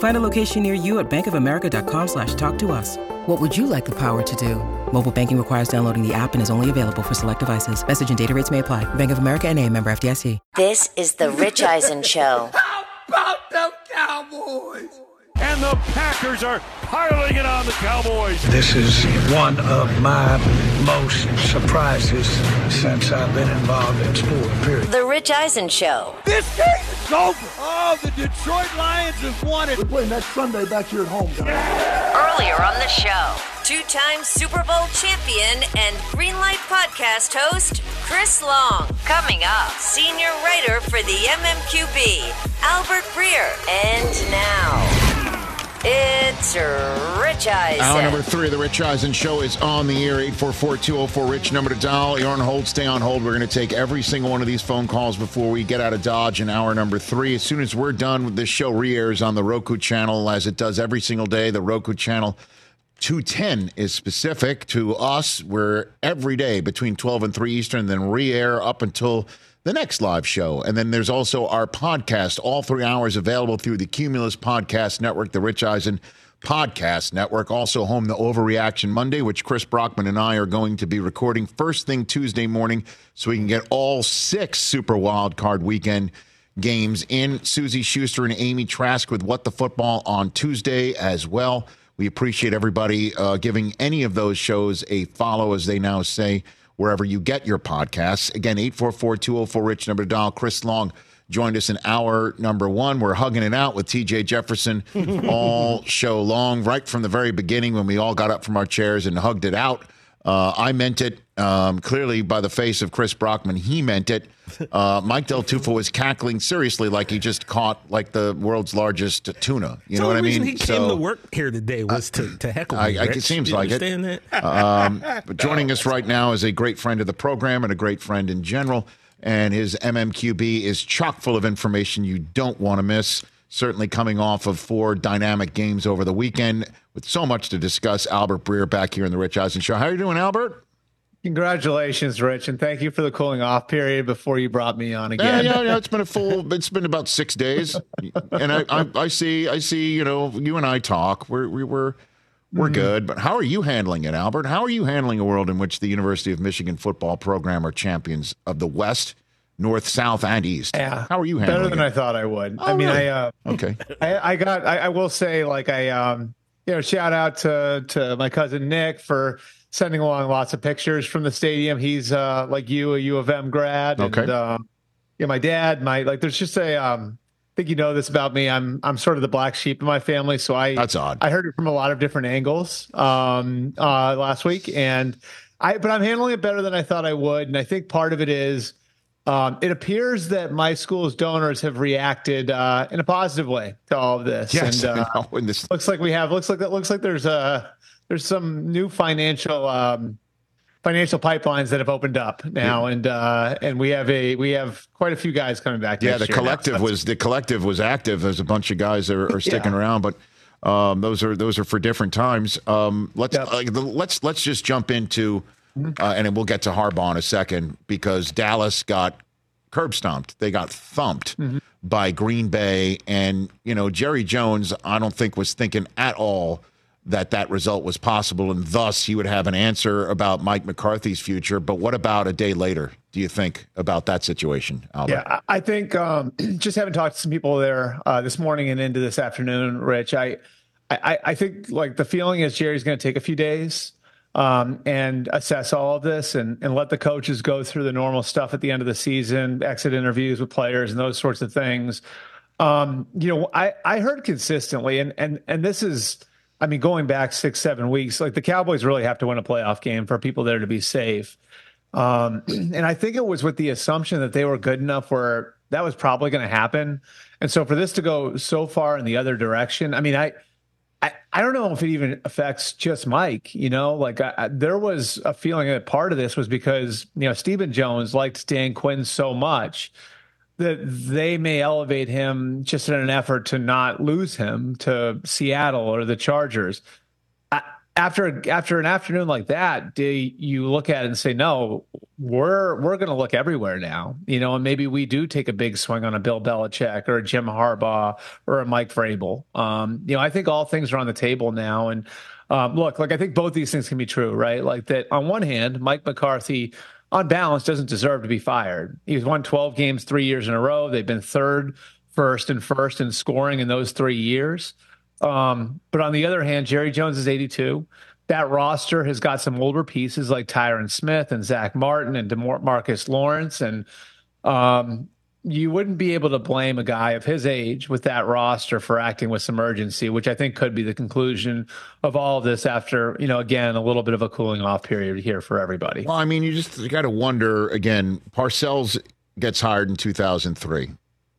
Find a location near you at bankofamerica.com slash talk to us. What would you like the power to do? Mobile banking requires downloading the app and is only available for select devices. Message and data rates may apply. Bank of America and a member FDIC. This is the Rich Eisen Show. How about the Cowboys? And the Packers are piling it on the Cowboys. This is one of my most surprises since I've been involved in sport, period. The Rich Eisen Show. This game is over. Oh, the Detroit Lions have won it. We're playing next Sunday back here at home, guys. Earlier on the show, two time Super Bowl champion and Greenlight podcast host, Chris Long. Coming up, senior writer for the MMQB, Albert Breer. And now. It's Rich Eisen. Hour number three of the Rich Eisen Show is on the air. 844-204-RICH, number to dial. You're on hold. Stay on hold. We're going to take every single one of these phone calls before we get out of Dodge in hour number three. As soon as we're done, with this show re-airs on the Roku channel as it does every single day. The Roku channel 210 is specific to us. We're every day between 12 and 3 Eastern, then re-air up until the next live show. And then there's also our podcast, all three hours available through the Cumulus Podcast Network, the Rich Eisen Podcast Network. Also home the Overreaction Monday, which Chris Brockman and I are going to be recording first thing Tuesday morning so we can get all six Super Wild Card Weekend games in. Suzy Shuster and Amy Trask with What the Football on Tuesday as well. We appreciate everybody uh, giving any of those shows a follow, as they now say wherever you get your podcasts. Again, 844 204 Rich, number to dial. Chris Long joined us in hour number one. We're hugging it out with TJ Jefferson all show long, right from the very beginning when we all got up from our chairs and hugged it out. Uh, I meant it um, clearly by the face of Chris Brockman. He meant it. Uh, Mike Del Tufo was cackling seriously like he just caught like the world's largest tuna. You so know what I mean? reason he came to work here today was to, to heckle me. I, it seems You like it. that? Um, but joining us right now is a great friend of the program and a great friend in general. And his MMQB is chock full of information you don't want to miss. Certainly coming off of four dynamic games over the weekend with so much to discuss. Albert Breer back here in the Rich Eisen Show. How are you doing, Albert? Congratulations, Rich, and thank you for the cooling off period before you brought me on Yeah, again. yeah, yeah. It's been a full. It's been about six days, and I, I, I see, I see. You know, you and I talk. We're, we were, we're Mm-hmm. good. But how are you handling it, Albert? How are you handling a world in which the University of Michigan football program are champions of the West, North, South, and East? Yeah, How are you handling better than it? I thought I would. I Oh, mean, really? I, uh, Okay. I, I got. I, I will say, like, I, um, you know, shout out to to my cousin Nick for sending along lots of pictures from the stadium. He's uh, like you, a U of M grad. Okay. And, um, yeah, my dad, my like. There's just a. Um, I think you know this about me. I'm I'm sort of the black sheep in my family, so I That's odd. I heard it from a lot of different angles um, uh, last week, and I but I'm handling it better than I thought I would, and I think part of it is um, it appears that my school's donors have reacted uh, in a positive way to all of this. Yes, and, uh. And this, looks like we have looks like that looks like there's a there's some new financial um, financial pipelines that have opened up now, and uh, and we have a we have quite a few guys coming back. yeah, the year now. collective was the collective was active. There's a bunch of guys that are, are sticking Yeah. around, but um, those are those are for different times. Um, let's Yep. uh, let's let's just jump into, uh, and we'll get to Harbaugh in a second because Dallas got curb stomped. They got thumped by Green Bay, and you know Jerry Jones. I don't think was thinking at all that that result was possible, and thus he would have an answer about Mike McCarthy's future. But what about a day later? Do you think about that situation, Albert? Yeah, I I think um, just having talked to some people there uh, this morning and into this afternoon, Rich, I, I, I think like the feeling is Jerry's going to take a few days. Um, and assess all of this and, and let the coaches go through the normal stuff at the end of the season, exit interviews with players and those sorts of things. Um, you know, I, I heard consistently, and and and this is, I mean, going back six, seven weeks, like the Cowboys really have to win a playoff game for people there to be safe. Um, and I think it was with the assumption that they were good enough where that was probably going to happen. And so for this to go so far in the other direction, I mean, I I, don't know if it even affects just Mike. You know, like I, I, there was a feeling that part of this was because you know Stephen Jones liked Dan Quinn so much that they may elevate him just in an effort to not lose him to Seattle or the Chargers after after an afternoon like that, do you look at it and say, no, we're we're going to look everywhere now, you know, and maybe we do take a big swing on a Bill Belichick or a Jim Harbaugh or a Mike Vrabel. Um, you know, I think all things are on the table now, and um, look, like I think both these things can be true, right? Like that. On one hand, Mike McCarthy. On balance, doesn't deserve to be fired. He's won 12 games three years in a row. They've been third, first, and first in scoring in those three years. Um, but on the other hand, Jerry Jones is 82. That roster has got some older pieces like Tyron Smith and Zack Martin and DeMarcus Lawrence. And um, you wouldn't be able to blame a guy of his age with that roster for acting with some urgency, which I think could be the conclusion of all of this after, you know, again, a little bit of a cooling off period here for everybody. Well, I mean, you just got to wonder again, Parcells gets hired in 2003.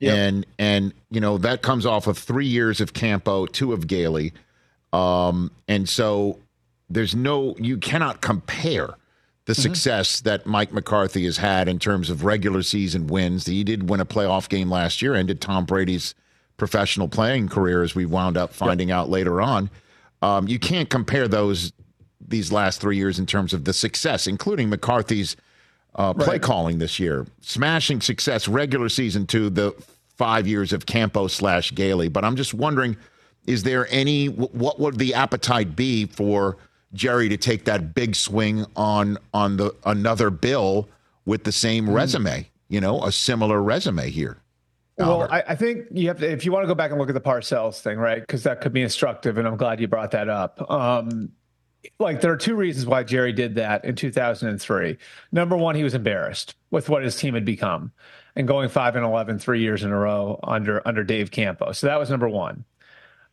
Yep. And and you know that comes off of three years of Campo, two of Gailey, um, and so there's no you cannot compare the mm-hmm. success that Mike McCarthy has had in terms of regular season wins. He did win a playoff game last year, ended Tom Brady's professional playing career, as we wound up finding yep. out later on. Um, you can't compare those these last three years in terms of the success, including McCarthy's uh, play right. calling this year. Smashing success regular season to the five years of Campo slash Gailey. But I'm just wondering, is there any, what would the appetite be for Jerry to take that big swing on on the another bill with the same mm. resume? You know, a similar resume here. Well, I, I, think you have to, if you want to go back and look at the Parcells thing, right? Because that could be instructive, and I'm glad you brought that up. Um, like there are two reasons why Jerry did that in 2003. Number one, he was embarrassed with what his team had become and going 5 and 11 three years in a row under under Dave Campo. So that was number 1.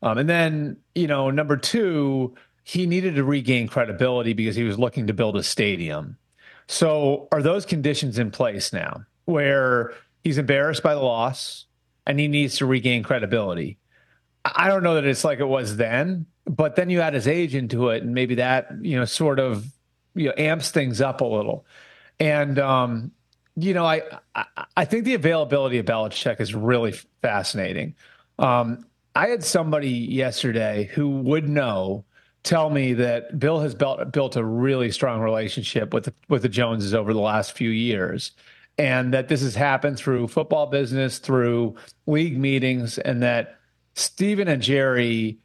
Um, and then, you know, number 2, he needed to regain credibility because he was looking to build a stadium. So are those conditions in place now where he's embarrassed by the loss and he needs to regain credibility? I don't know that it's like it was then, but then you add his age into it, and maybe that you know sort of you know amps things up a little. And um, you know, I, I, I think the availability of Belichick is really fascinating. Um, I had somebody yesterday who would know tell me that Bill has built built a really strong relationship with the, with the Joneses over the last few years, and that this has happened through football business, through league meetings, and that Stephen and Jerry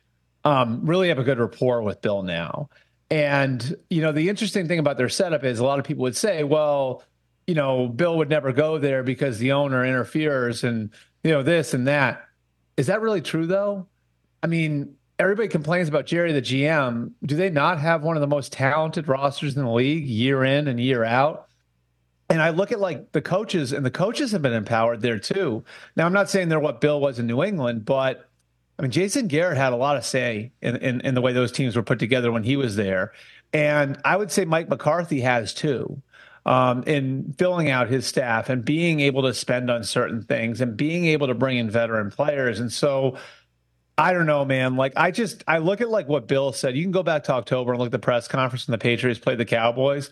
um, really have a good rapport with Bill now. And you know, the interesting thing about their setup is a lot of people would say, well, you know, Bill would never go there because the owner interferes and you know this and that. Is that really true though? I mean, everybody complains about Jerry the GM. Do they not have one of the most talented rosters in the league year in and year out? And I look at like the coaches, and the coaches have been empowered there too. Now, I'm not saying they're what Bill was in New England, but I mean, Jason Garrett had a lot of say in, in, in the way those teams were put together when he was there. And I would say Mike McCarthy has too. Um, in filling out his staff and being able to spend on certain things and being able to bring in veteran players. And so I don't know, man. Like I just I look at like what Bill said. You can go back to October and look at the press conference when the Patriots played the Cowboys,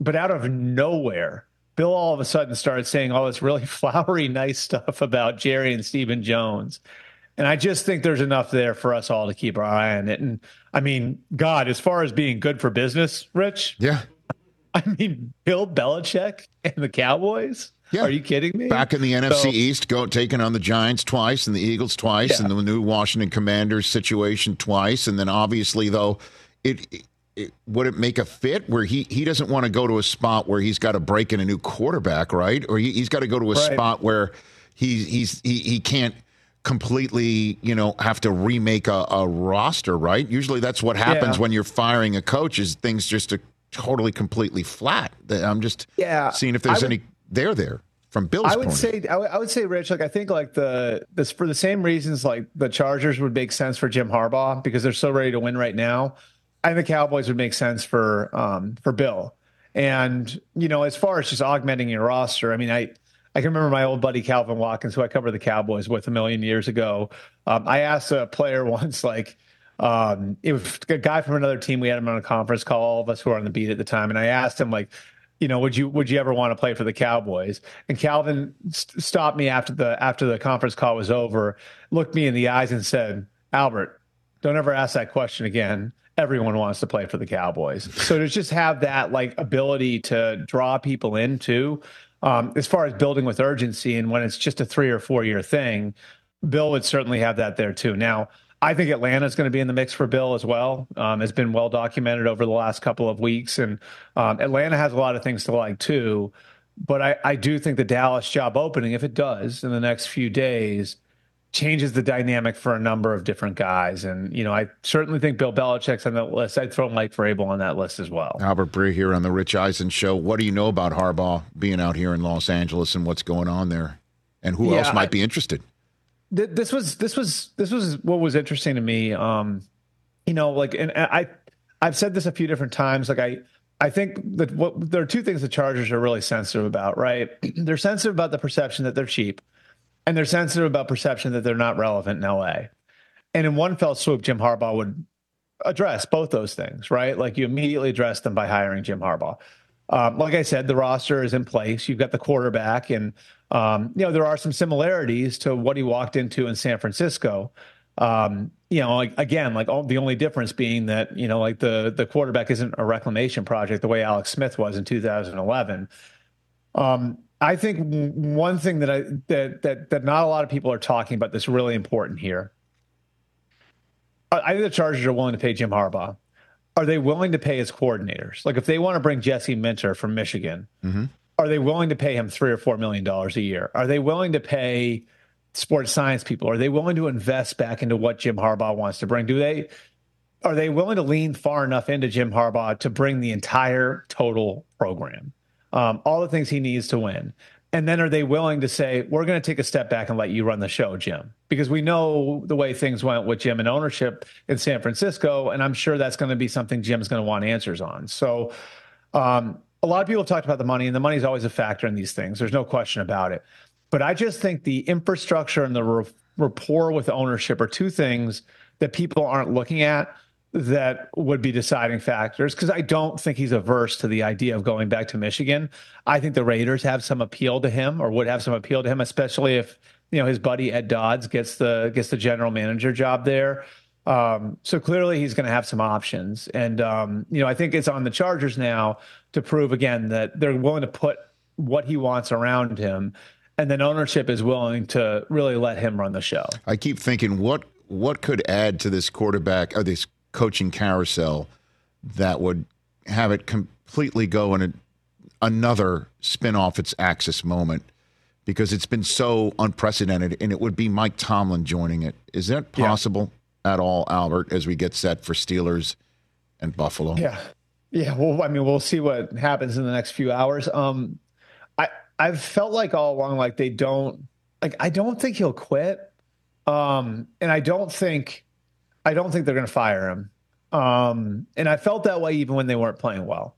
but out of nowhere, Bill all of a sudden started saying all this really flowery, nice stuff about Jerry and Stephen Jones. And I just think there's enough there for us all to keep our eye on it. And I mean, God, as far as being good for business, Rich. Yeah. I mean, Bill Belichick and the Cowboys. Yeah. Are you kidding me? Back in the NFC so, East, go taking on the Giants twice and the Eagles twice yeah. and the new Washington Commanders situation twice. And then obviously, though, it, it, it would it make a fit where he, he doesn't want to go to a spot where he's got to break in a new quarterback, right? Or he, has got to go to a right. spot where he's he's he, he can't completely, you know, have to remake a, a roster, right? Usually that's what happens Yeah. when you're firing a coach is things just totally completely flat. I'm just Yeah, seeing if there's would- any there there from Bill's I would point. say I would, would say Rich like I think like the this for the same reasons like the Chargers would make sense for Jim Harbaugh because they're so ready to win right now. I think the Cowboys would make sense for um for Bill. And you know, as far as just augmenting your roster, I mean, I I can remember my old buddy Calvin Watkins, who I covered the Cowboys with a million years ago. Um, I asked a player once, like, um, it was a guy from another team. We had him on a conference call, all of us who were on the beat at the time, and I asked him, like, you know, would you would you ever want to play for the Cowboys? And Calvin st- stopped me after the after the conference call was over, looked me in the eyes, and said, Albert, don't ever ask that question again. Everyone wants to play for the Cowboys. So to just have that like ability to draw people into, um, as far as building with urgency, and when it's just a three or four year thing, Bill would certainly have that there too. Now, I think Atlanta is going to be in the mix for Bill as well. Um, it's been well documented over the last couple of weeks, and um, Atlanta has a lot of things to like too. But I, I do think the Dallas job opening, if it does in the next few days, changes the dynamic for a number of different guys. And you know, I certainly think Bill Belichick's on that list. I'd throw Mike Vrabel on that list as well. Albert Breer here on the Rich Eisen show. What do you know about Harbaugh being out here in Los Angeles and what's going on there? And who Yeah, else might I- be interested? Th- this was this was this was what was interesting to me. Um, you know, like, and and I I've said this a few different times. Like, I I think that what there are two things the Chargers are really sensitive about. Right, they're sensitive about the perception that they're cheap, and they're sensitive about perception that they're not relevant in LA. And in one fell swoop, Jim Harbaugh would address both those things. Right, like you immediately address them by hiring Jim Harbaugh. Um, like I said, the roster is in place. You've got the quarterback, and um, you know there are some similarities to what he walked into in San Francisco. Um, you know, like again, like all, the only difference being that you know, like the the quarterback isn't a reclamation project the way Alex Smith was in 2011. Um, I think one thing that I that that that not a lot of people are talking about that's really important here. I think the Chargers are willing to pay Jim Harbaugh. Are they willing to pay his coordinators? Like if they want to bring Jesse Minter from Michigan, mm-hmm. are they willing to pay him three or four million dollars a year? Are they willing to pay sports science people? Are they willing to invest back into what Jim Harbaugh wants to bring? Do they are they willing to lean far enough into Jim Harbaugh to bring the entire total program, um, all the things he needs to win? And then are they willing to say, we're going to take a step back and let you run the show, Jim? Because we know the way things went with Jim and ownership in San Francisco. And I'm sure that's going to be something Jim's going to want answers on. So, um, a lot of people have talked about the money, and the money is always a factor in these things. There's no question about it. But I just think the infrastructure and the r- rapport with ownership are two things that people aren't looking at that would be deciding factors because I don't think he's averse to the idea of going back to Michigan. I think the Raiders have some appeal to him or would have some appeal to him, especially if you know his buddy Ed Dodds gets the gets the general manager job there. Um, so clearly he's going to have some options, and um, you know I think it's on the Chargers now to prove again that they're willing to put what he wants around him, and then ownership is willing to really let him run the show. I keep thinking what what could add to this quarterback or this coaching carousel that would have it completely go in a, another spin off its axis moment because it's been so unprecedented and it would be Mike Tomlin joining it. Is that possible at all, Albert, as we get set for Steelers and Buffalo? Yeah. Yeah. Well, I mean, we'll see what happens in the next few hours. Um, I, I've felt like all along, like they don't, like, I don't think he'll quit. Um, and I don't think, I don't think they're going to fire him. Um, and I felt that way even when they weren't playing well.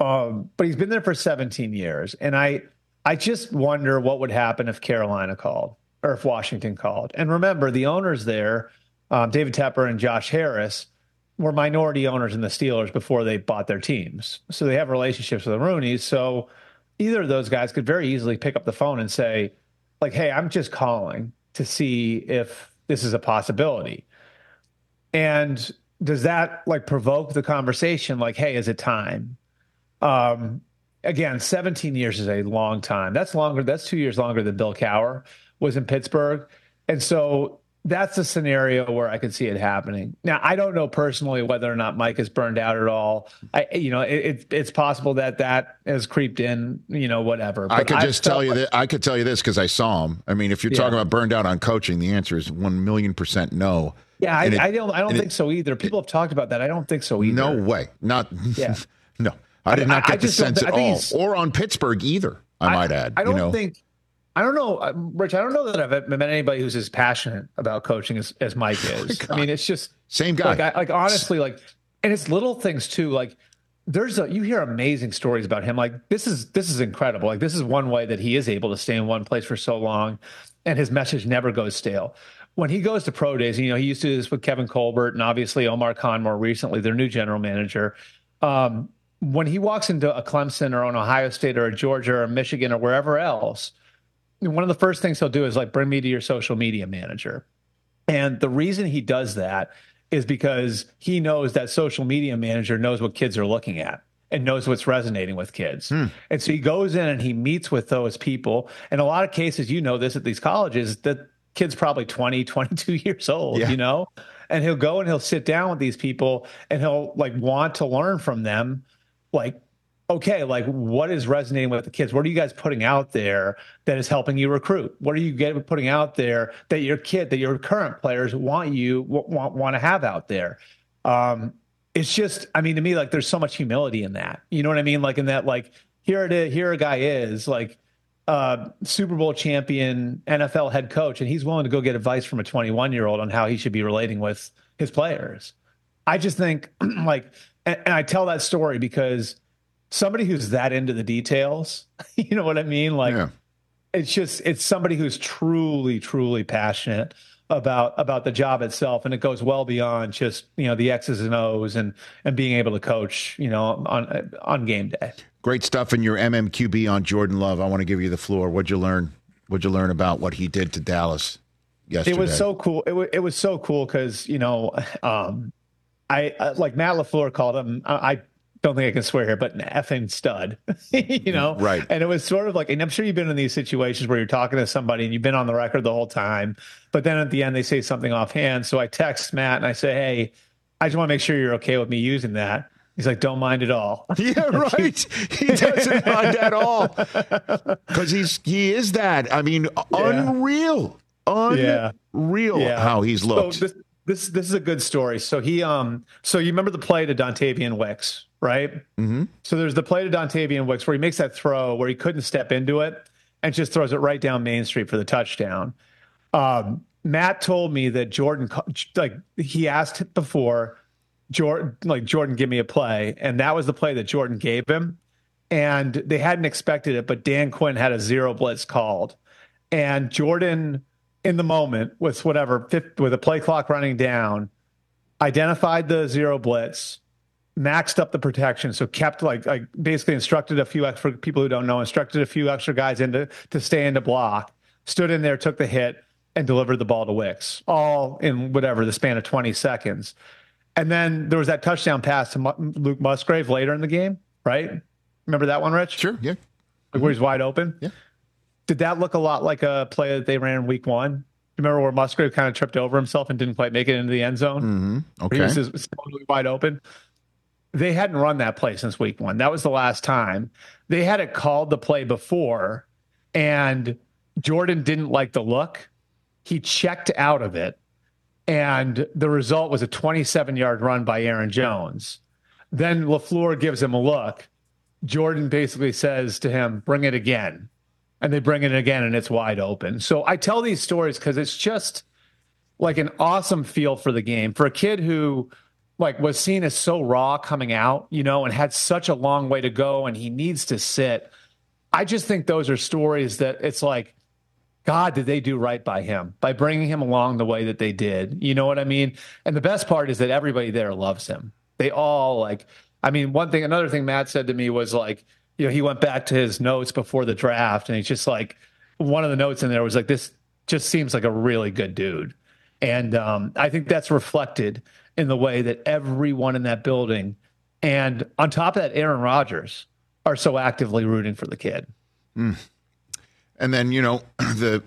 Um, but he's been there for 17 years. And I, I just wonder what would happen if Carolina called or if Washington called. And remember, the owners there, um, David Tepper and Josh Harris, were minority owners in the Steelers before they bought their teams. So they have relationships with the Rooney's. So either of those guys could very easily pick up the phone and say, like, hey, I'm just calling to see if this is a possibility. And does that like provoke the conversation like, hey, is it time? Um, again, 17 years is a long time. That's longer, that's two years longer than Bill Cowher was in Pittsburgh. And so that's a scenario where I could see it happening. Now, I don't know personally whether or not Mike is burned out at all. I, you know, it, it's possible that that has creeped in. You know, whatever. But I could just tell you like, that I could tell you this because I saw him. I mean, if you're yeah. talking about burned out on coaching, the answer is one million percent no. Yeah, I, it, I, don't. I don't think it, so either. People have talked about that. I don't think so either. No way. Not. Yeah. no, I did not get the sense at all, or on Pittsburgh either. I, might add. I don't you know? think I don't know, uh, Rich. I don't know that I've met anybody who's as passionate about coaching as, as Mike oh is. Oh I mean, it's just same guy. Like, I, like honestly, like, and it's little things too. Like, there's a you hear amazing stories about him. Like, this is this is incredible. Like, this is one way that he is able to stay in one place for so long, and his message never goes stale. When he goes to pro days, you know, he used to do this with Kevin Colbert and obviously Omar Khan more recently, their new general manager. Um, when he walks into a Clemson or an Ohio State or a Georgia or Michigan or wherever else one of the first things he'll do is like bring me to your social media manager. And the reason he does that is because he knows that social media manager knows what kids are looking at and knows what's resonating with kids. Hmm. And so he goes in and he meets with those people. In a lot of cases, you know this at these colleges, that kid's probably 20, 22 years old, yeah. you know? And he'll go and he'll sit down with these people and he'll like want to learn from them like okay, like what is resonating with the kids? What are you guys putting out there that is helping you recruit? What are you getting putting out there that your kid, that your current players want you want want to have out there? Um, it's just, I mean, to me, like there's so much humility in that. You know what I mean? Like in that, like here it is, here a guy is like uh, Super Bowl champion NFL head coach, and he's willing to go get advice from a 21 year old on how he should be relating with his players. I just think like, and, and I tell that story because somebody who's that into the details, you know what I mean? Like yeah. it's just it's somebody who's truly, truly passionate about about the job itself and it goes well beyond just you know the x's and o's and and being able to coach you know on on game day. Great stuff in your mmqb on jordan love. I want to give you the floor. What'd you learn what'd you learn about what he did to dallas yesterday it was so cool. It, w- it was so cool because you know um I uh, like Matt LaFleur called him. I, don't think I can swear here, but an effing stud, you know? Right. And it was sort of like, and I'm sure you've been in these situations where you're talking to somebody and you've been on the record the whole time, but then at the end they say something offhand. So I text Matt and I say, Hey, I just want to make sure you're okay with me using that. He's like, don't mind at all. Yeah, right. he doesn't mind at all because he's he is that. I mean, yeah. unreal, unreal yeah. how he's looked. So this, this this is a good story. So he um so you remember the play to Dontayvion Wicks, right? Mm-hmm. So there's the play to Dontayvion Wicks where he makes that throw where he couldn't step into it and just throws it right down Main Street for the touchdown. Um, Matt told me that Jordan like he asked before Jordan like Jordan give me a play and that was the play that Jordan gave him and they hadn't expected it but Dan Quinn had a zero blitz called and Jordan in the moment with whatever with a play clock running down, identified the zero blitz, maxed up the protection, so kept like like basically instructed a few extra people who don't know, instructed a few extra guys into to stay in the block, stood in there, took the hit, and delivered the ball to Wicks, all in whatever the span of 20 seconds. And then there was that touchdown pass to Luke Musgrave later in the game, right? Remember that one, Rich? Sure, yeah. Like where he's wide open? Yeah. Did that look a lot like a play that they ran in week one? Remember where Musgrave kind of tripped over himself and didn't quite make it into the end zone? Mm-hmm. Okay. He was totally wide open. They hadn't run that play since week one. That was the last time. They had it called the play before, and Jordan didn't like the look. He checked out of it, and the result was a 27 yard run by Aaron Jones. Then LaFleur gives him a look. Jordan basically says to him, Bring it again and they bring it again and it's wide open. So I tell these stories because it's just like an awesome feel for the game for a kid who like was seen as so raw coming out, you know, and had such a long way to go and he needs to sit. I just think those are stories that it's like, God, did they do right by him by bringing him along the way that they did? You know what I mean? And the best part is that everybody there loves him. They all like, I mean, one thing, another thing Matt said to me was like, you know, he went back to his notes before the draft and he's just like, one of the notes in there was like, this just seems like a really good dude. And um, I think that's reflected in the way that everyone in that building and on top of that, Aaron Rodgers are so actively rooting for the kid. Mm. And then, you know, the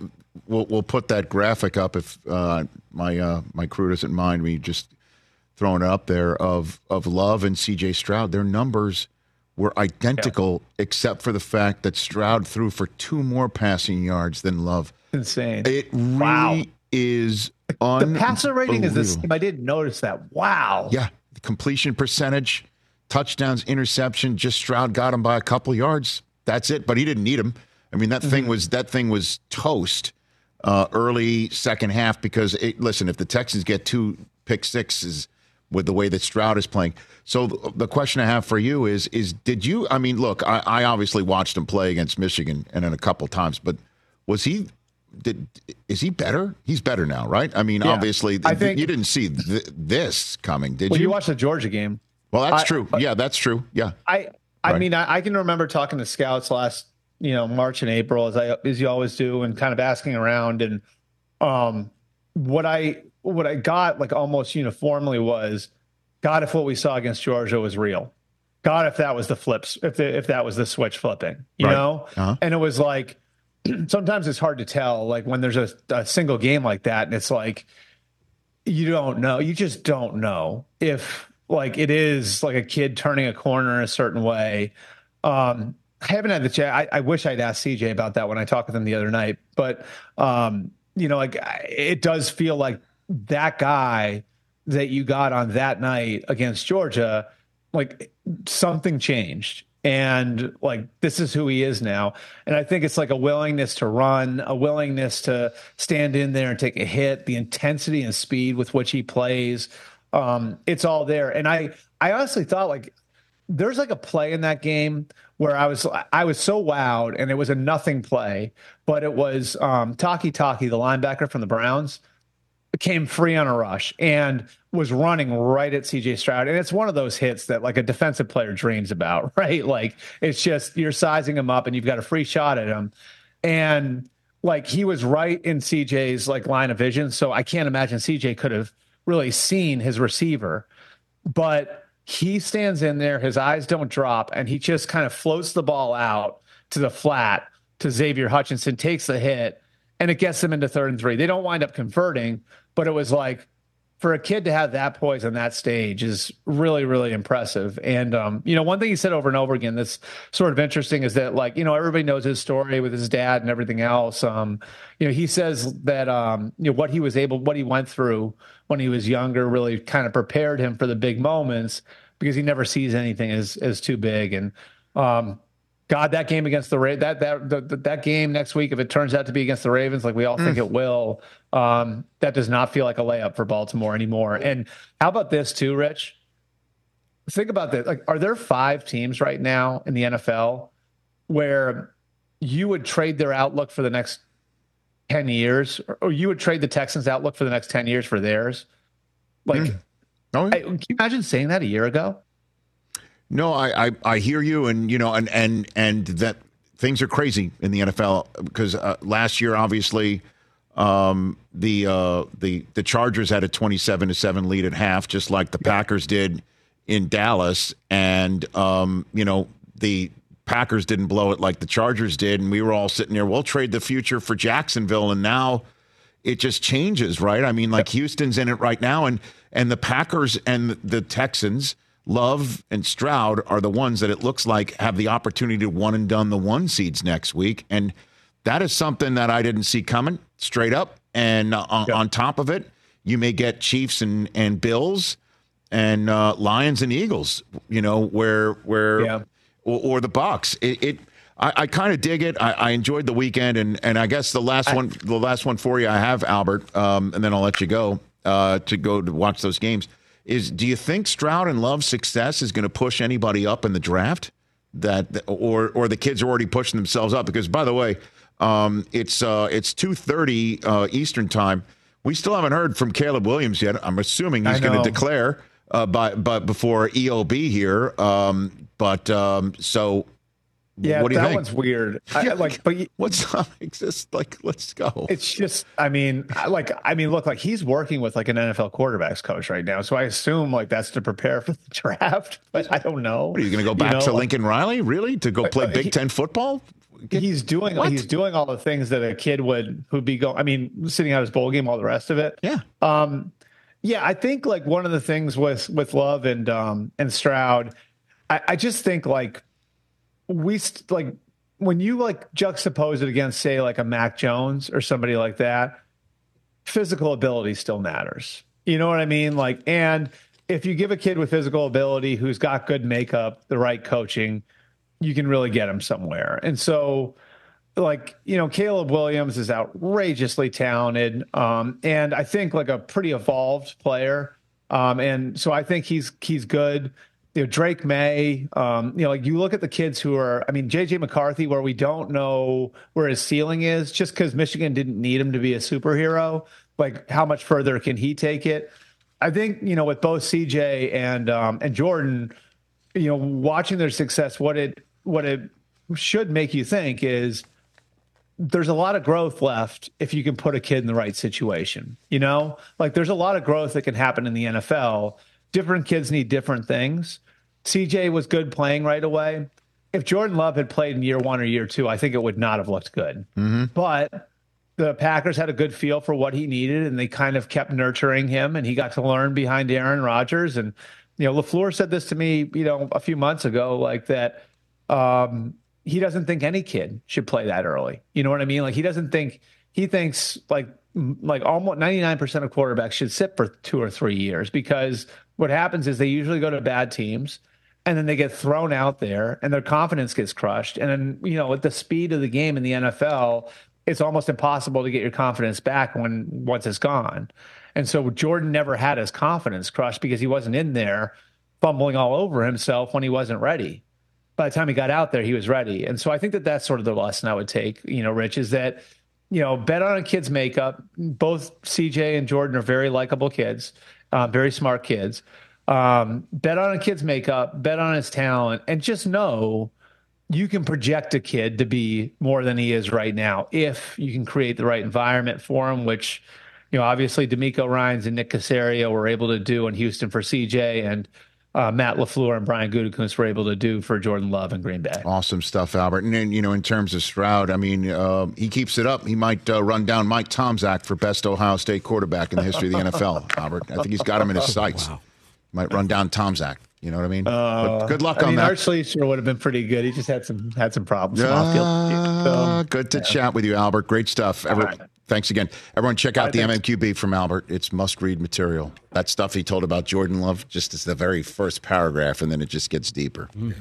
we'll, we'll put that graphic up if uh, my uh, my crew doesn't mind me just throwing it up there of of Love and C.J. Stroud. Their numbers were identical, yeah. except for the fact that Stroud threw for two more passing yards than Love. Insane. It really wow. is. The passer rating is the same. I didn't notice that. Wow. Yeah, the completion percentage, touchdowns, interception. Just Stroud got him by a couple yards. That's it. But he didn't need him. I mean, that mm-hmm. thing was that thing was toast uh, early second half because it, listen, if the Texans get two pick sixes with the way that Stroud is playing. So the question I have for you is is did you I mean look, I, I obviously watched him play against Michigan and then a couple times, but was he did is he better? He's better now, right? I mean, yeah, obviously I think, you didn't see th- this coming, did well, you? you watched the Georgia game. Well, that's I, true. yeah, that's true. Yeah. I I right. mean, I, I, can remember talking to scouts last, you know, March and April as I as you always do and kind of asking around and um what I what I got like almost uniformly was God, if what we saw against Georgia was real. God, if that was the flips, if the, if that was the switch flipping, you right. know? Uh-huh. And it was like, sometimes it's hard to tell, like when there's a, a single game like that, and it's like, you don't know, you just don't know if like it is like a kid turning a corner a certain way. Um, I haven't had the chat. I, I wish I'd asked CJ about that when I talked with him the other night, but um, you know, like it does feel like that guy that you got on that night against Georgia, like something changed. And like this is who he is now. And I think it's like a willingness to run, a willingness to stand in there and take a hit, the intensity and speed with which he plays. Um, it's all there. And I I honestly thought like there's like a play in that game where I was I was so wowed and it was a nothing play, but it was um Takitaki, the linebacker from the Browns came free on a rush and was running right at CJ Stroud. And it's one of those hits that like a defensive player dreams about, right? Like it's just you're sizing him up and you've got a free shot at him. And like he was right in CJ's like line of vision. So I can't imagine CJ could have really seen his receiver. But he stands in there, his eyes don't drop, and he just kind of floats the ball out to the flat to Xavier Hutchinson, takes the hit, and it gets them into third and three. They don't wind up converting, but it was like for a kid to have that poise on that stage is really really impressive. And um, you know one thing he said over and over again that's sort of interesting is that like you know everybody knows his story with his dad and everything else. Um, you know he says that um, you know what he was able what he went through when he was younger really kind of prepared him for the big moments because he never sees anything as as too big. And um, God, that game against the Ra- that that the, that game next week, if it turns out to be against the Ravens, like we all mm. think it will, um, that does not feel like a layup for Baltimore anymore. And how about this too, Rich? Think about this. Like, are there five teams right now in the NFL where you would trade their outlook for the next ten years, or, or you would trade the Texans' outlook for the next ten years for theirs? Like, mm. oh, yeah. I, can you imagine saying that a year ago? No, I, I, I hear you, and you know, and and and that things are crazy in the NFL because uh, last year, obviously, um, the uh, the the Chargers had a twenty-seven to seven lead at half, just like the Packers did in Dallas, and um, you know the Packers didn't blow it like the Chargers did, and we were all sitting there. We'll trade the future for Jacksonville, and now it just changes, right? I mean, like Houston's in it right now, and and the Packers and the Texans Love and Stroud are the ones that it looks like have the opportunity to one and done the one seeds next week. And that is something that I didn't see coming straight up. And uh, on, on, top of it, you may get Chiefs and, and Bills and uh, Lions and Eagles, you know, where, where, yeah. or, or, the Bucs. It, it I, I kind of dig it. I, I, enjoyed the weekend. And, and I guess the last I, one, the last one for you, I have Albert, um, and then I'll let you go uh, to go to watch those games is do you think Stroud and Love's success is going to push anybody up in the draft? That or or the kids are already pushing themselves up because by the way, um, it's uh, it's two thirty uh, Eastern time. We still haven't heard from Caleb Williams yet. I'm assuming he's going to declare uh, by but before EOB here. Um, but um, so yeah, what do you that think? one's weird. I, yeah, like, but what's up? Just like, let's go. It's just, I mean, like, I mean, look, like he's working with like an NFL quarterbacks coach right now, so I assume like that's to prepare for the draft. But I don't know. What, are you going to go back you know, to like, Lincoln Riley? Really, to go play Big he, Ten football? he's doing what? he's doing all the things that a kid would who'd be going. I mean, sitting out his bowl game, all the rest of it. Yeah. Um, yeah, I think like one of the things with with Love and um and Stroud, I, I just think like we st- like when you like juxtapose it against say like a Mac Jones or somebody like that, physical ability still matters. You know what I mean? Like, and if you give a kid with physical ability who's got good makeup, the right coaching, you can really get him somewhere. And so, like, you know, Caleb Williams is outrageously talented. Um, and I think like a pretty evolved player. Um, and so I think he's he's good. You know, Drake Maye, um, you know, like you look at the kids who are, I mean, JJ McCarthy, where we don't know where his ceiling is just because Michigan didn't need him to be a superhero. Like, how much further can he take it? I think you know with both CJ and um, and Jordan, you know, watching their success, what it what it should make you think is there's a lot of growth left if you can put a kid in the right situation. You know, like there's a lot of growth that can happen in the NFL. Different kids need different things. CJ was good playing right away. If Jordan Love had played in year one or year two, I think it would not have looked good. Mm-hmm. But the Packers had a good feel for what he needed, and they kind of kept nurturing him, and he got to learn behind Aaron Rodgers. And you know, LaFleur said this to me, you know, a few months ago, like that. Um, he doesn't think any kid should play that early. You know what I mean? Like he doesn't think he thinks like like almost 99% of quarterbacks should sit for 2 or 3 years because what happens is they usually go to bad teams and then they get thrown out there and their confidence gets crushed and then you know at the speed of the game in the NFL it's almost impossible to get your confidence back when once it's gone. And so Jordan never had his confidence crushed because he wasn't in there fumbling all over himself when he wasn't ready. By the time he got out there, he was ready. And so I think that that's sort of the lesson I would take, you know, Rich, is that, you know, bet on a kid's makeup. Both CJ and Jordan are very likable kids, uh, very smart kids. Um, bet on a kid's makeup, bet on his talent, and just know you can project a kid to be more than he is right now if you can create the right environment for him, which, you know, obviously DeMeco Ryans and Nick Caserio were able to do in Houston for CJ and uh, Matt LaFleur and Brian Gutekunst were able to do for Jordan Love in Green Bay. Awesome stuff, Albert. And then, you know, in terms of Stroud, I mean, uh, he keeps it up. He might uh, run down Mike Tomczak for best Ohio State quarterback in the history of the NFL, Albert. I think he's got him in his sights. Wow. Might run down Tomczak. You know what I mean? Uh, good luck I on mean, that. Art Schlichter would have been pretty good. He just had some had some problems. Uh, so, good to yeah. chat with you, Albert. Great stuff. Ever, right. Thanks again. Everyone, check out right, the thanks. MMQB from Albert. It's must read material. That stuff he told about Jordan Love just is the very first paragraph, and then it just gets deeper. Mm.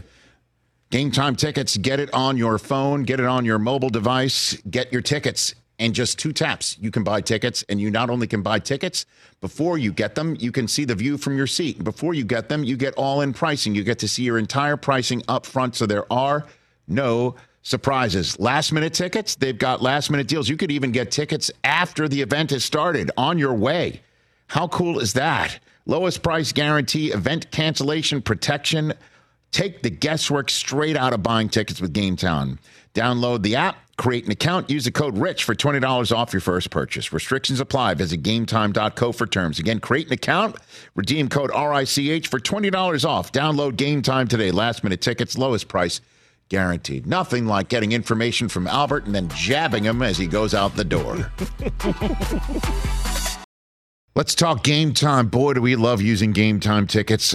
Game time tickets. Get it on your phone. Get it on your mobile device. Get your tickets and just two taps, you can buy tickets. And you not only can buy tickets, before you get them, you can see the view from your seat. Before you get them, you get all in pricing. You get to see your entire pricing up front. So there are no surprises. Last minute tickets, they've got last minute deals. You could even get tickets after the event has started on your way. How cool is that? Lowest price guarantee, event cancellation protection. Take the guesswork straight out of buying tickets with Game Time. Download the app, create an account, use the code RICH for $20 off your first purchase. Restrictions apply. Visit gametime.co for terms. Again, create an account, redeem code RICH for $20 off. Download GameTime today. Last minute tickets, lowest price guaranteed. Nothing like getting information from Albert and then jabbing him as he goes out the door. Let's talk game time. Boy, do we love using game time tickets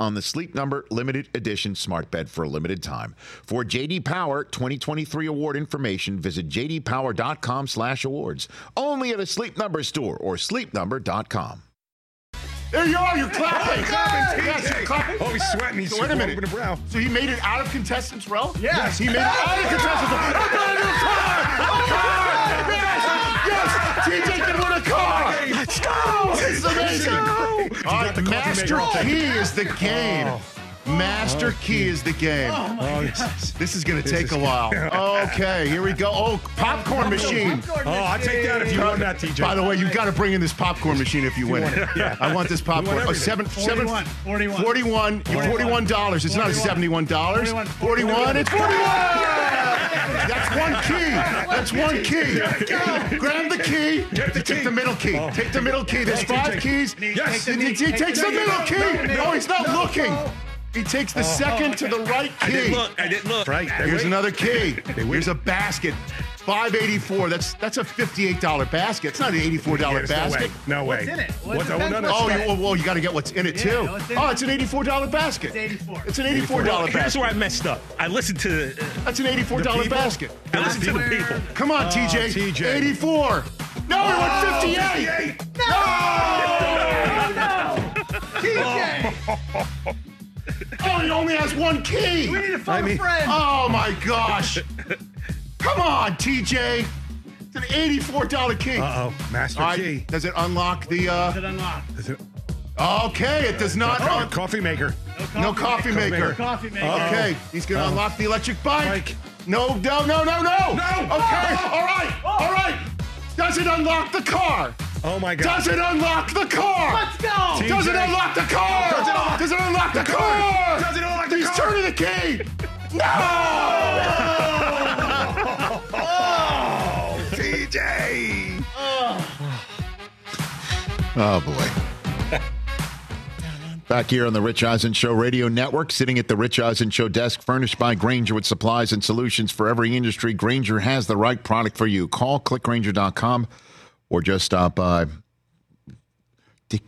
on the Sleep Number limited edition smart bed for a limited time. For JD Power 2023 award information, visit jdpower.com/awards. Only at a Sleep Number store or sleepnumber.com. There you are. You're clapping. clapping, Yes, you're clapping. Oh, he's sweating. He's So wait a minute. open the brow. So he made it out of contestants row? Yes. He made it out of contestants row. I'm going to do a car. A car. Yes. Yes. TJ can win This is amazing. All right. the Master. Oh. Key is the game. Master Key oh, is the game. Oh, oh yes. This is going to take is a while. Okay, here we go. Oh, popcorn machine. Oh, I'll take that if you want that, TJ. By the way, you've got to bring in this popcorn machine if you win it. Yeah. I want this popcorn. Oh, everything. seven, seven, 41, 41. 41. You're 41 dollars. It's not a 71 dollars. 41. 41. It's 41. That's one key. That's one key. Grab the key. Get the Take the middle key. Oh. Take the middle key. There's five keys. Yes. He, he- he takes the middle key. No, he's not looking. He takes the second to the right I didn't key. look. I didn't look. Right. Here's another key. Here's a basket. 584. That's that's a $58 basket. It's not an $84 basket. No way. What's in it? What What's the- in no, it? no, Oh, you, well, well, you got to get what's in it Yeah, too. what's in Oh, it's an $84 basket. It's 84. It's an $84 Well, here's where I messed up. I listened to. Uh, That's an $84 the basket. I listened to the people. Come on, TJ. TJ. 84. No, he went 58. No. Oh no. TJ! Oh, he only has one key. We need to phone I mean- a friend. Oh my gosh. Come on, TJ. It's an $84 key. Uh oh, master All right, key. Does it unlock the uh Is it unlocked? Is it- Okay, it does not Oh, un- coffee maker. No coffee maker. maker. Coffee maker. Okay, he's gonna Oh. unlock the electric bike. Bike. No, no, no, no, no. No. Okay, all right, all right. Does it unlock the car? Oh my God. Does it unlock the car? Let's go! TJ. Does it unlock the car? Does it unlock- Does it unlock the, the car? car? Does it unlock the He's car? He's turning the key. No! Oh, TJ. Oh. oh, boy. Back here on the Rich Eisen Show Radio Network, sitting at the Rich Eisen Show desk, furnished by Grainger with supplies and solutions for every industry. Grainger has the right product for you. Call clickgranger.com or just stop by.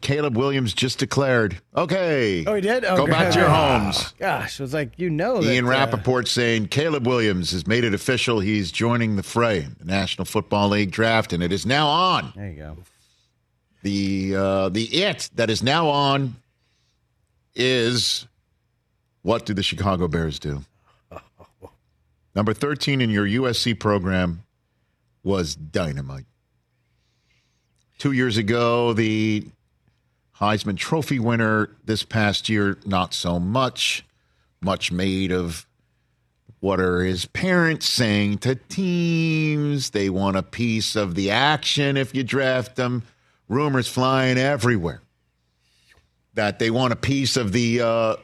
Caleb Williams just declared. Okay. Oh, he did? Oh, Go back to your homes. Gosh, it was like, you know that. Ian uh, Rapoport saying Caleb Williams has made it official. He's joining the fray, the National Football League draft, and it is now on. There you go. The uh, the it that is now on is what do the Chicago Bears do? Number 13 in your USC program was dynamite. Two years ago, the Heisman Trophy winner. This past year, not so much. Much made of what are his parents saying to teams? They want a piece of the action if you draft them. Rumors flying everywhere that they want a piece of the uh,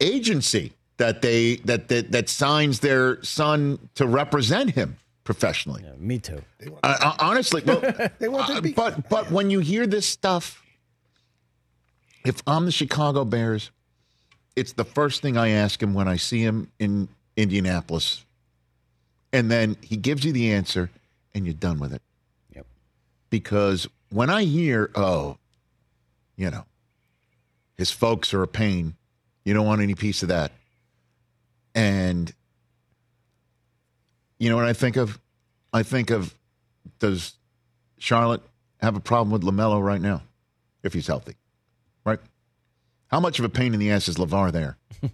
agency that they that, that that signs their son to represent him professionally. Yeah, me too. Uh, uh, honestly, well, They want uh, to be- but but when you hear this stuff, if I'm the Chicago Bears, it's the first thing I ask him when I see him in Indianapolis, and then he gives you the answer, and you're done with it. Yep. Because when I hear, oh, you know, his folks are a pain, you don't want any piece of that, and you know what I think of? I think of does Charlotte have a problem with LaMelo right now if he's healthy? Right? How much of a pain in the ass is LeVar there?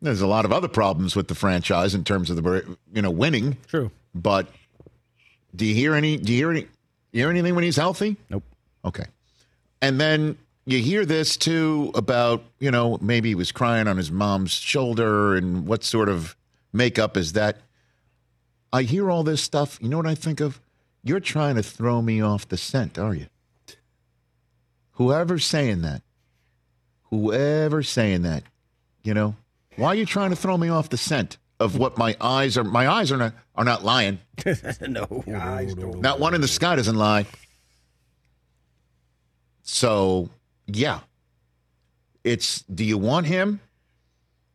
There's a lot of other problems with the franchise in terms of the you know winning, True. but do you hear any do you hear any you hear anything when he's healthy? Nope. Okay. And then you hear this too about, you know, maybe he was crying on his mom's shoulder and what sort of makeup is that? I hear all this stuff. You know what I think of? You're trying to throw me off the scent, are you? Whoever's saying that, whoever's saying that, you know, why are you trying to throw me off the scent of what my eyes are? My eyes are not are not lying. no, no, no, Not one in the sky doesn't lie. So, yeah. It's do you want him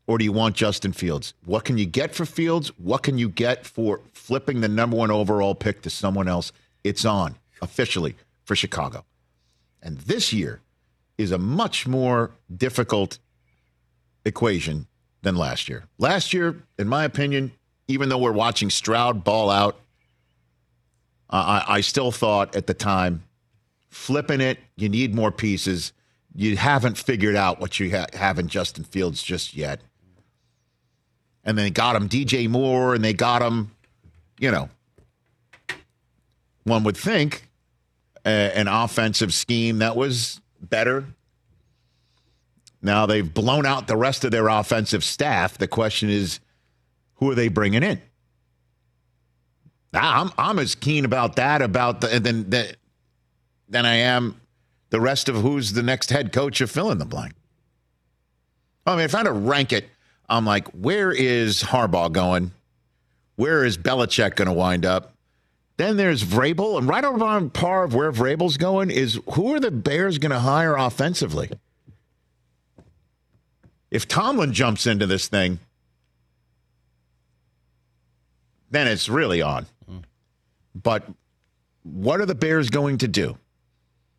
or do you want Justin Fields? What can you get for Fields? What can you get for flipping the number one overall pick to someone else? It's on officially for Chicago. And this year is a much more difficult equation than last year. Last year, in my opinion, even though we're watching Stroud ball out, I, I still thought at the time, flipping it, you need more pieces. You haven't figured out what you ha- have in Justin Fields just yet. And they got him DJ Moore, and they got him, you know, one would think uh, an offensive scheme that was better. Now they've blown out the rest of their offensive staff. The question is, who are they bringing in? I'm I'm as keen about that about the than than, than I am the rest of who's the next head coach of fill in the blank. I mean, if I had to rank it, I'm like, where is Harbaugh going? Where is Belichick going to wind up? Then there's Vrabel, and right over on par of where Vrabel's going is who are the Bears going to hire offensively? If Tomlin jumps into this thing, then it's really on. Hmm. But what are the Bears going to do?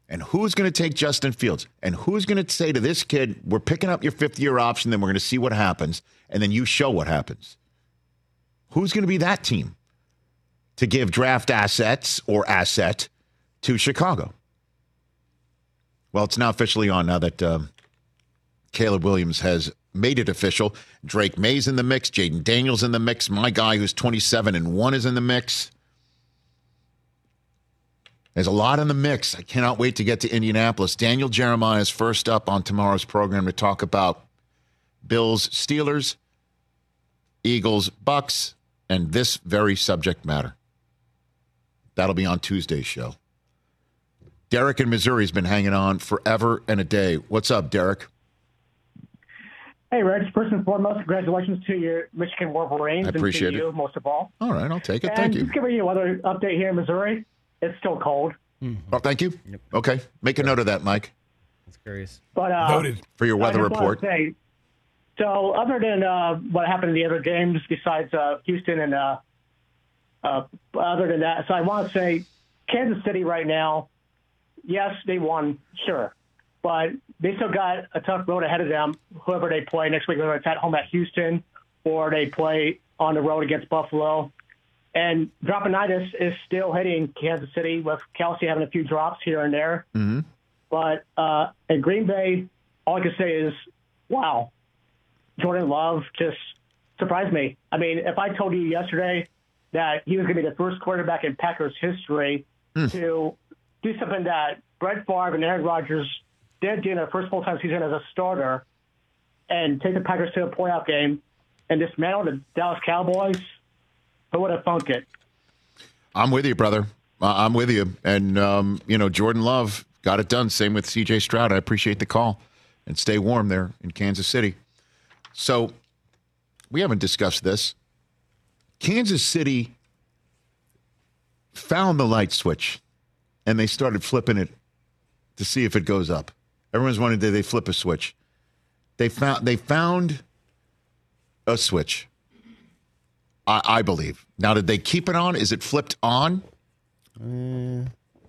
And who's going to take Justin Fields? And who's going to say to this kid, we're picking up your fifth year option, then we're going to see what happens, and then you show what happens? Who's going to be that team to give draft assets or asset to Chicago? Well, it's now officially on now that um, Caleb Williams has made it official. Drake Maye's in the mix. Jayden Daniels in the mix. My guy, who's 27 and 1, is in the mix. There's a lot in the mix. I cannot wait to get to Indianapolis. Daniel Jeremiah is first up on tomorrow's program to talk about Bills, Steelers, Eagles, Bucs, and this very subject matter. That'll be on Tuesday's show. Derek in Missouri has been hanging on forever and a day. What's up, Derek? Hey, Reg. First and foremost, congratulations to your Michigan Wolverines. I appreciate and to it. you, most of all. All right, I'll take it. And Thank you. Just giving you another update here in Missouri. It's still cold. Oh, thank you. Okay, make a note of that, Mike, That's curious. But uh, Noted. for your weather I just wanna report. Say, so, other than uh, what happened in the other games, besides uh, Houston and uh, uh, other than that, so I want to say Kansas City right now, yes, they won, sure, but they still got a tough road ahead of them. Whoever they play next week, whether it's at home at Houston or they play on the road against Buffalo. And Dropinitis is still hitting Kansas City with Kelce having a few drops here and there. Mm-hmm. But uh, in Green Bay, all I can say is, wow, Jordan Love just surprised me. I mean, if I told you yesterday that he was going to be the first quarterback in Packers history to do something that Brett Favre and Aaron Rodgers did do in their first full time season as a starter and take the Packers to a playoff game and dismantle the Dallas Cowboys, who would have funked it? I'm with you, brother. I'm with you. And, um, you know, Jordan Love got it done. Same with CJ Stroud. I appreciate the call. And stay warm there in Kansas City. So we haven't discussed this. Kansas City found the light switch and they started flipping it to see if it goes up. Everyone's wondering, did they flip a switch? They found they found a switch. I, I believe. Now, did they keep it on? Is it flipped on?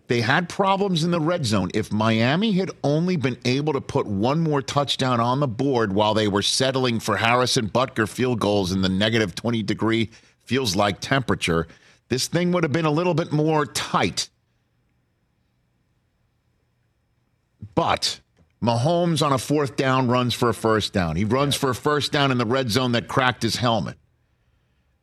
They had problems in the red zone. If Miami had only been able to put one more touchdown on the board while they were settling for Harrison Butker field goals in the negative 20 degree feels like temperature, this thing would have been a little bit more tight. But Mahomes on a fourth down runs for a first down. He runs for a first down in the red zone that cracked his helmet.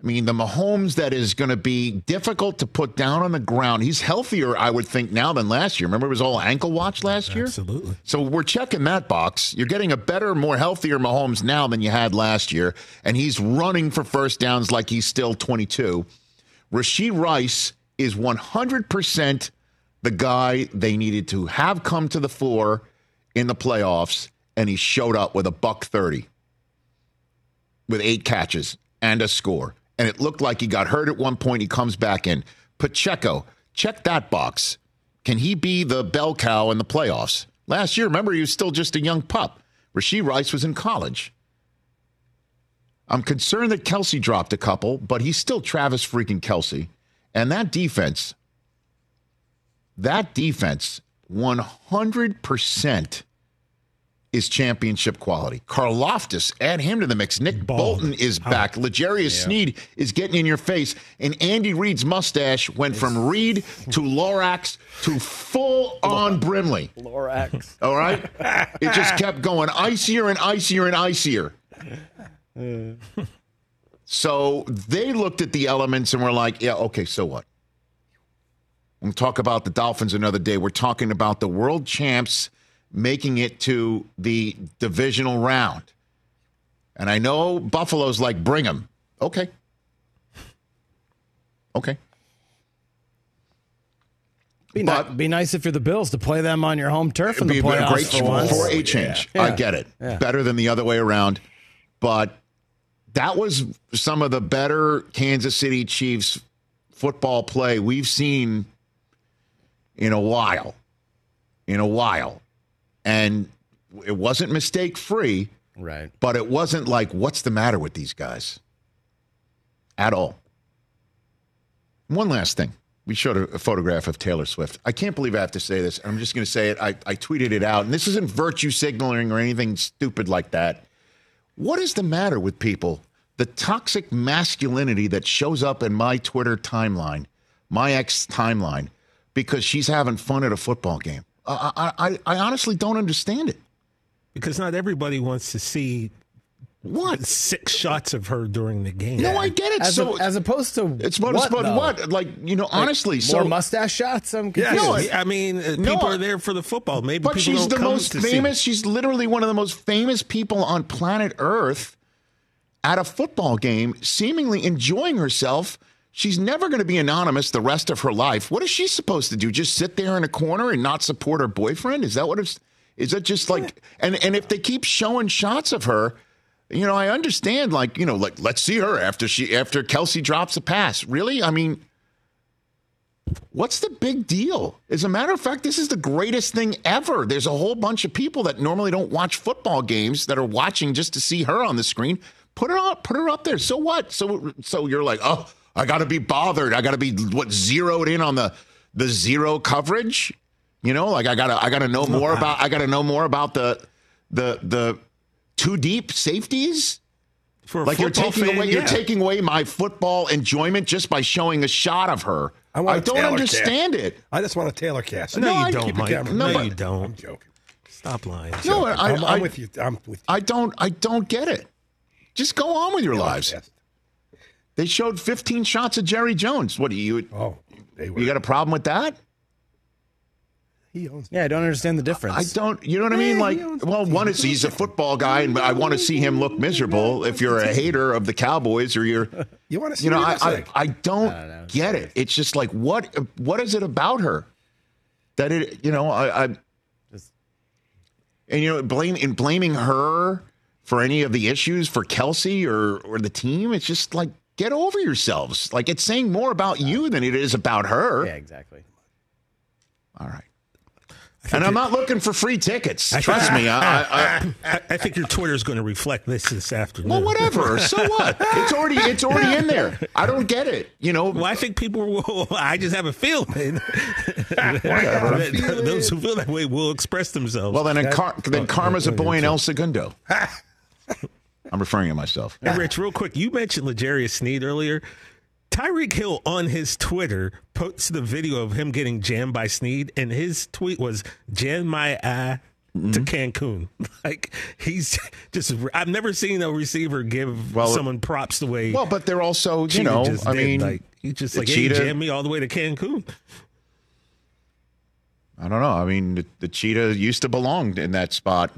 I mean, the Mahomes that is going to be difficult to put down on the ground. He's healthier, I would think, now than last year. Remember, it was all ankle watch last year? Absolutely. So we're checking that box. You're getting a better, more healthier Mahomes now than you had last year. And he's running for first downs like he's still 22. Rashee Rice is 100% the guy they needed to have come to the floor in the playoffs, and he showed up with a buck 30 with eight catches and a score. And it looked like he got hurt at one point. He comes back in. Pacheco, check that box. Can he be the bell cow in the playoffs? Last year, remember, he was still just a young pup. Rashee Rice was in college. I'm concerned that Kelce dropped a couple, but he's still Travis freaking Kelce. And that defense, that defense, 100% is championship quality. Karlaftis, add him to the mix. Nick Bolton is back. L'Jarius Sneed is getting in your face. And Andy Reid's mustache went from Reed to Lorax to full on Brimley. Lorax. All right? it just kept going icier and icier and icier. So they looked at the elements and were like, yeah, okay, so what? We'll talk about the Dolphins another day. We're talking about the world champs making it to the divisional round. And I know Buffalo's like, bring them. Okay. Okay. Be, ni- be nice if you're the Bills to play them on your home turf in the playoffs great for for a change. Yeah. I get it. Yeah. Better than the other way around. But that was some of the better Kansas City Chiefs football play we've seen in a while. In a while. And it wasn't mistake free, Right. but it wasn't like, what's the matter with these guys? At all. One last thing. We showed a, a photograph of Taylor Swift. I can't believe I have to say this. I'm just going to say it. I, I tweeted it out, and this isn't virtue signaling or anything stupid like that. What is the matter with people? The toxic masculinity that shows up in my Twitter timeline, my ex timeline, because she's having fun at a football game. I, I, I, I honestly don't understand it. Because not everybody wants to see what six shots of her during the game. No, I get it. As, so a- as opposed to it's what, what, but what? Like you know, Like, honestly, more so mustache shots. I'm Yeah, confused. no, I mean, uh, No, people are there for the football. Maybe But people she's don't the come most famous. She's literally one of the most famous people on planet Earth at a football game, seemingly enjoying herself. She's never going to be anonymous the rest of her life. What is she supposed to do? Just sit there in a corner and not support her boyfriend? Is that what it's? Is that just like? And and if they keep showing shots of her, you know, I understand. Like you know, like let's see her after she after Kelce drops a pass. Really? I mean. What's the big deal? As a matter of fact, this is the greatest thing ever. There's a whole bunch of people that normally don't watch football games that are watching just to see her on the screen. Put her up, put her up there. So what? So so you're like, oh, I got to be bothered. I got to be what zeroed in on the the zero coverage. You know, like I gotta I gotta know more about I gotta know more about the the the too deep safeties. For a like you're taking fan, away you're taking away my football enjoyment just by showing a shot of her. I, I don't Taylor understand cast. it. I just want a Taylor cast. No, No, you don't, Mike. No, No, you don't. I'm joking. Stop lying. No, I, I'm with you. I'm with you. I don't. I don't get it. Just go on with your lives. Cast. They showed 15 shots of Jerry Jones. What do you? Oh, they were. You got a problem with that? he owns. Yeah, I don't understand the difference. I don't. You know what I mean? Like, well, one is he's a football guy, and I want to see him look miserable. If you're a hater of the Cowboys, or you're, You want to see you know, what I, looks I, like? I don't get it. It's just like what? What is it about her that it? You know, I, I and you know, blame in blaming her for any of the issues for Kelce or or the team. It's just like get over yourselves. Like it's saying more about you than it is about her. Yeah, exactly. All right. And I'm not looking for free tickets. I Trust think- me. I, I, I, I, I think your Twitter is going to reflect this this afternoon. well, whatever. So what? It's already it's already in there. I don't get it. You know. Well, I think people will. I just have a feeling. that Those who feel that way will express themselves. Well, then then, car, then oh, karma's oh, a boy in. El Segundo. I'm referring to myself. Hey, Rich, real quick, you mentioned L'Jarius Sneed earlier. Tyreek Hill on his Twitter posts the video of him getting jammed by Sneed, and his tweet was "Jam my eye." to mm-hmm. Cancun. Like he's just. I've never seen a receiver give Well, someone props the way. Well, but they're also, you Cheetah know, I did. mean, like he just like hey, jammed me all the way to Cancun. I don't know. I mean, the, the cheetah used to belong in that spot.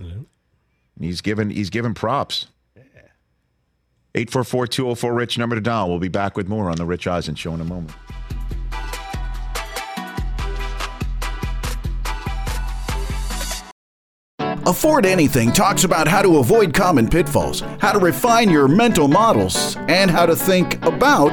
He's given he's given props. 844-204 Rich number to dial. We'll be back with more on the Rich Eisen show in a moment. Afford Anything talks about how to avoid common pitfalls, how to refine your mental models, and how to think about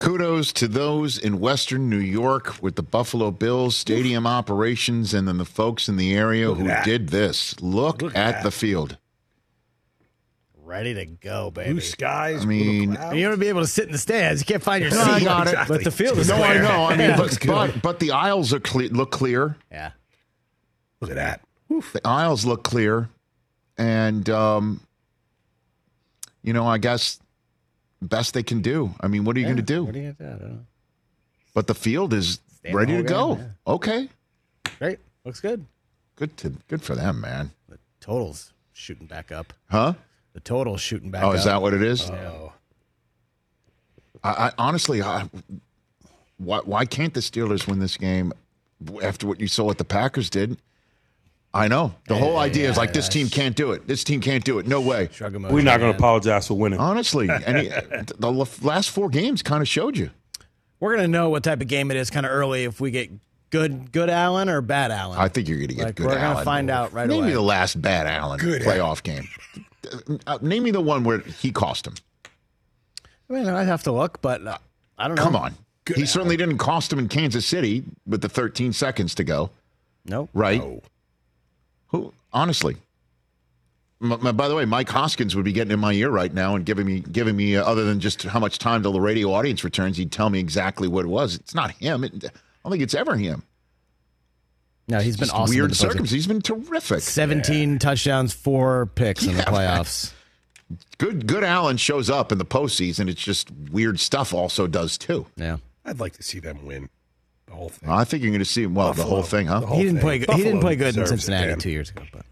Kudos to those in Western New York with the Buffalo Bills stadium operations and then the folks in the area Look who that. did this. Look, Look at at the field. Ready to go, baby. Blue skies. I mean, You're going to be able to sit in the stands. You can't find your No, seat. I got it. But the field is no, I know. I mean, but, but but the aisles are cle- look clear. Yeah. Look at that. The aisles look clear, and um, you know, I guess best they can do. I mean, what are you going to do? What are you going to do? I don't know. But the field is Stand ready to go. game, Okay, Great. Looks good. good to good for them, man. The totals shooting back up. Huh? The total's shooting back oh, up. Oh, up. is that what it is? Oh. I, I honestly, I, why why can't the Steelers win this game after what you saw what the Packers did? I know the whole idea is like this team can't do it. This team can't do it. No way. We're not going to apologize for winning. Honestly, and he, the last four games kind of showed you. We're going to know what type of game it is kind of early if we get good good Allen or bad Allen. I think you're going to get Like, good. we're gonna find out right Name away. me the last bad Allen Good playoff game. Uh, name me the one where he cost him. I mean, I'd have to look, but uh, I don't know. Come on. he certainly didn't cost him in Kansas City with the 13 seconds to go. No. Right? Who? Honestly. M- m- by the way, Mike Hoskins would be getting in my ear right now and giving me, giving me uh, other than just how much time till the radio audience returns, he'd tell me exactly what it was. It's not him. It, I don't think it's ever him. No, he's been Just awesome. Weird in the postseason. circumstances. He's been terrific. 17 touchdowns, four picks in the Yeah, playoffs. Good, good. Allen shows up in the postseason. It's just weird stuff. Also does too. Yeah, I'd like to see them win the whole thing. I think you're going to see him well the whole thing, huh? he didn't play. Good. He didn't play good in Cincinnati two years ago, but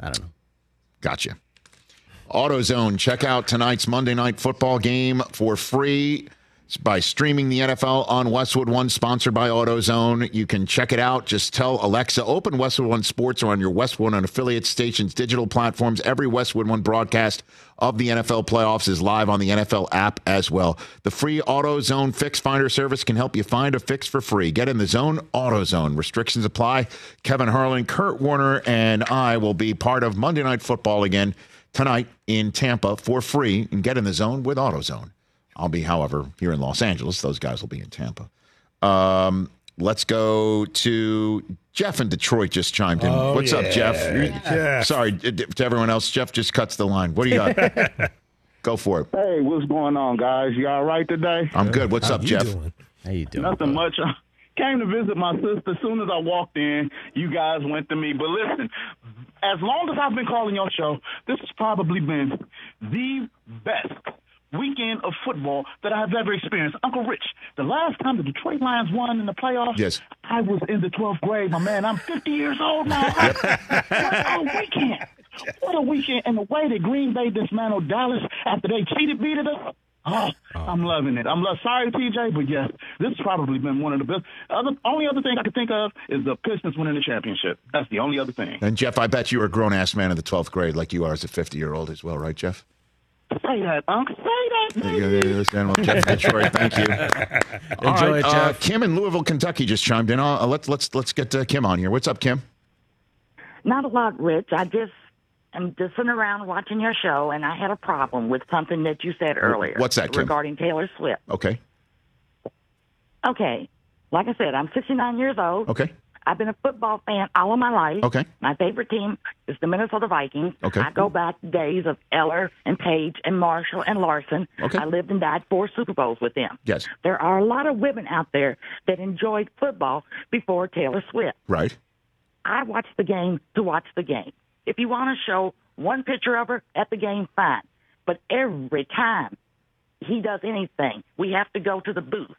I don't know. Gotcha. AutoZone. Check out tonight's Monday Night Football game for free by streaming the NFL on Westwood One, sponsored by AutoZone. You can check it out. Just tell Alexa, open Westwood One Sports or on your Westwood One affiliate stations, digital platforms. Every Westwood One broadcast of the NFL playoffs is live on the NFL app as well. The free AutoZone Fix Finder service can help you find a fix for free. Get in the zone, AutoZone. Restrictions apply. Kevin Harlan, Kurt Warner, and I will be part of Monday Night Football again tonight in Tampa for free and get in the zone with AutoZone. I'll be, however, here in Los Angeles. Those guys will be in Tampa. Um, let's go to Jeff in Detroit. Just chimed in. Oh, What's up. Jeff? You're- Sorry to everyone else. Jeff just cuts the line. What do you got? go for it. Hey, what's going on, guys? You all right today? I'm good. What's up, Jeff? How you doing? Nothing much. Came to visit my sister. As soon as I walked in, you guys went to me. But listen, as long as I've been calling your show, this has probably been the best weekend of football that I've ever experienced. Uncle Rich, the last time the Detroit Lions won in the playoffs, Yes. I was in the 12th grade, my man. I'm 50 years old now. what a weekend. What a weekend. And the way that Green Bay dismantled Dallas after they cheated, beat it up. Oh, oh. I'm loving it. I'm lo- sorry, TJ, but yes, this has probably been one of the best. Other, only other thing I can think of is the Pistons winning the championship. That's the only other thing. And Jeff, I bet you were a grown ass man in the 12th grade like you are as a 50 year old as well, right, Jeff? Say that, Unc. Say that. There you go. There you Jeff Detroit, thank you. All Enjoy right, it, uh, Jeff. Kim in Louisville, Kentucky just chimed in. Uh, let's let's let's get uh, Kim on here. What's up, Kim? Not a lot, Rich. I just am just sitting around watching your show, and I had a problem with something that you said earlier. What's that, Kim? Regarding Taylor Swift. Okay. Okay. Like I said, I'm 69 years old. Okay. I've been a football fan all of my life. Okay. My favorite team is the Minnesota Vikings. Okay. I go back to days of Eller and Page and Marshall and Larsen. Okay. I lived and died four Super Bowls with them. Yes. There are a lot of women out there that enjoyed football before Taylor Swift. Right. I watch the game to watch the game. If you want to show one picture of her at the game, fine. But every time he does anything, we have to go to the booth.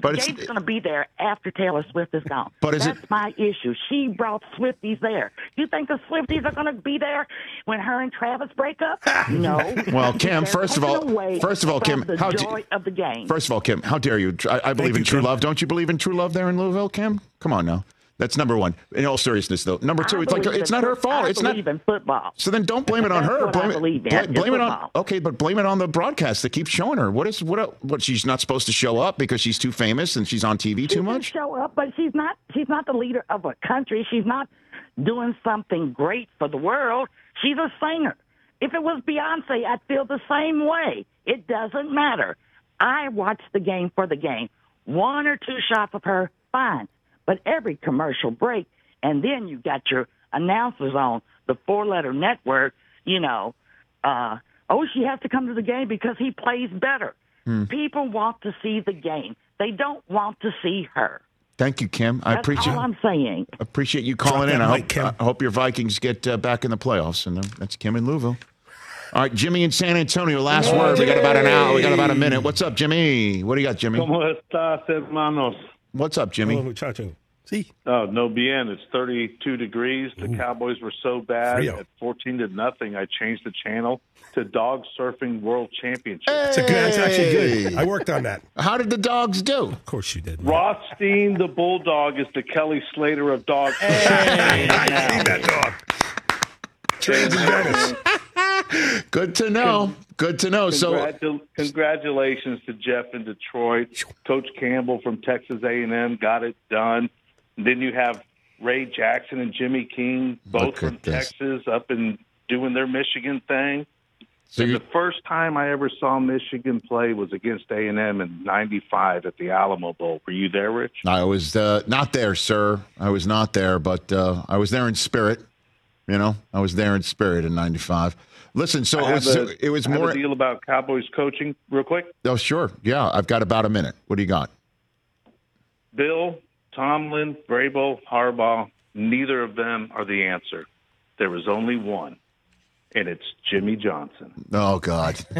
But it's Gabe's going to be there after Taylor Swift is gone. But is That's my issue. She brought Swifties there. You think the Swifties are going to be there when her and Travis break up? No. Well, Kim, first of all- first of all, Kim, the how do- joy of the game. First of all, Kim, how dare you? I, I believe in true love. Don't you believe in true love there in Louisville, Kim? Come on now. That's number one. In all seriousness, though. Number two, I it's like it's not her fault. I it's not. even football. So then don't blame it on her. blame I it. believe in, blame it on. Okay, but blame it on the broadcast that keeps showing her. What is what? What she's not supposed to show up because she's too famous and she's on TV She too much. show up, but she's not. She's not the leader of a country. She's not doing something great for the world. She's a singer. If it was Beyonce, I'd feel the same way. It doesn't matter. I watch the game for the game. One or two shots of her, fine. But every commercial break, and then you got your announcers on the four-letter network. You know, uh, oh, she has to come to the game because he plays better. Hmm. People want to see the game. They don't want to see her. Thank you, Kim. I That's appreciate all I'm saying. appreciate you calling in. I hope, Kim. I hope your Vikings get uh, back in the playoffs. And uh, that's Kim in Louisville. All right, Jimmy in San Antonio. Last word. We got about an hour. We got about a minute. What's up, Jimmy? What do you got, Jimmy? ¿Cómo estás, hermanos? What's up, Jimmy? Hello, muchacho. See? Oh, no bien. It's 32 degrees. The Cowboys were so bad Frio. at 14 to nothing. I changed the channel to Dog Surfing World Championship. It's, a good, it's actually good. I worked on that. How did the dogs do? Of course you did. man. Rothstein, the Bulldog, is the Kelly Slater of dogs. Hey, I seen that dog. Trains in Venice. Good to know. Good to know. So, congratulations to Jeff in Detroit. Coach Campbell from Texas A&M got it done. And then you have Ray Jackson and Jimmy King, both from this. Texas, up and doing their Michigan thing. so the first time I ever saw Michigan play was against A&M in '95 at the Alamo Bowl. Were you there, Rich? I was uh, not there, sir. I was not there, but uh, I was there in spirit. You know, I was there in spirit in '95. Listen, so it was, a- it was I have more. a deal about Cowboys coaching, real quick. Oh, sure. Yeah, I've got about a minute. What do you got? Bill, Tomlin, Vrabel, Harbaugh, neither of them are the answer. There was only one, and it's Jimmy Johnson. Oh God!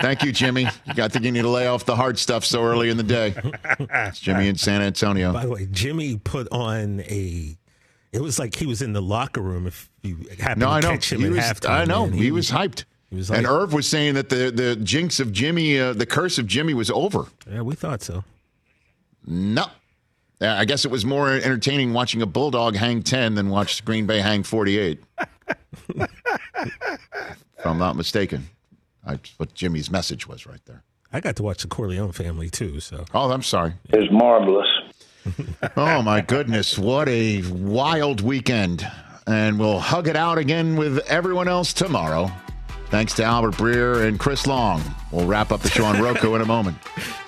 Thank you, Jimmy. I think you need to lay off the hard stuff so early in the day. It's Jimmy in San Antonio. By the way, Jimmy put on a. It was like he was in the locker room. If you happened No, to I know. catch him He at was, halftime, I know. man, He, was hyped. He was and like, Irv was saying that the the jinx of Jimmy, uh, the curse of Jimmy, was over. yeah, we thought so. No. Yeah, I guess it was more entertaining watching a bulldog hang ten than watch Green Bay hang forty eight. if I'm not mistaken, that's what Jimmy's message was right there. I got to watch the Corleone family too. So Oh, I'm sorry. It's marvelous. Oh my goodness, what a wild weekend. And we'll hug it out again with everyone else tomorrow. Thanks to Albert Breer and Chris Long. We'll wrap up the show on Roku in a moment.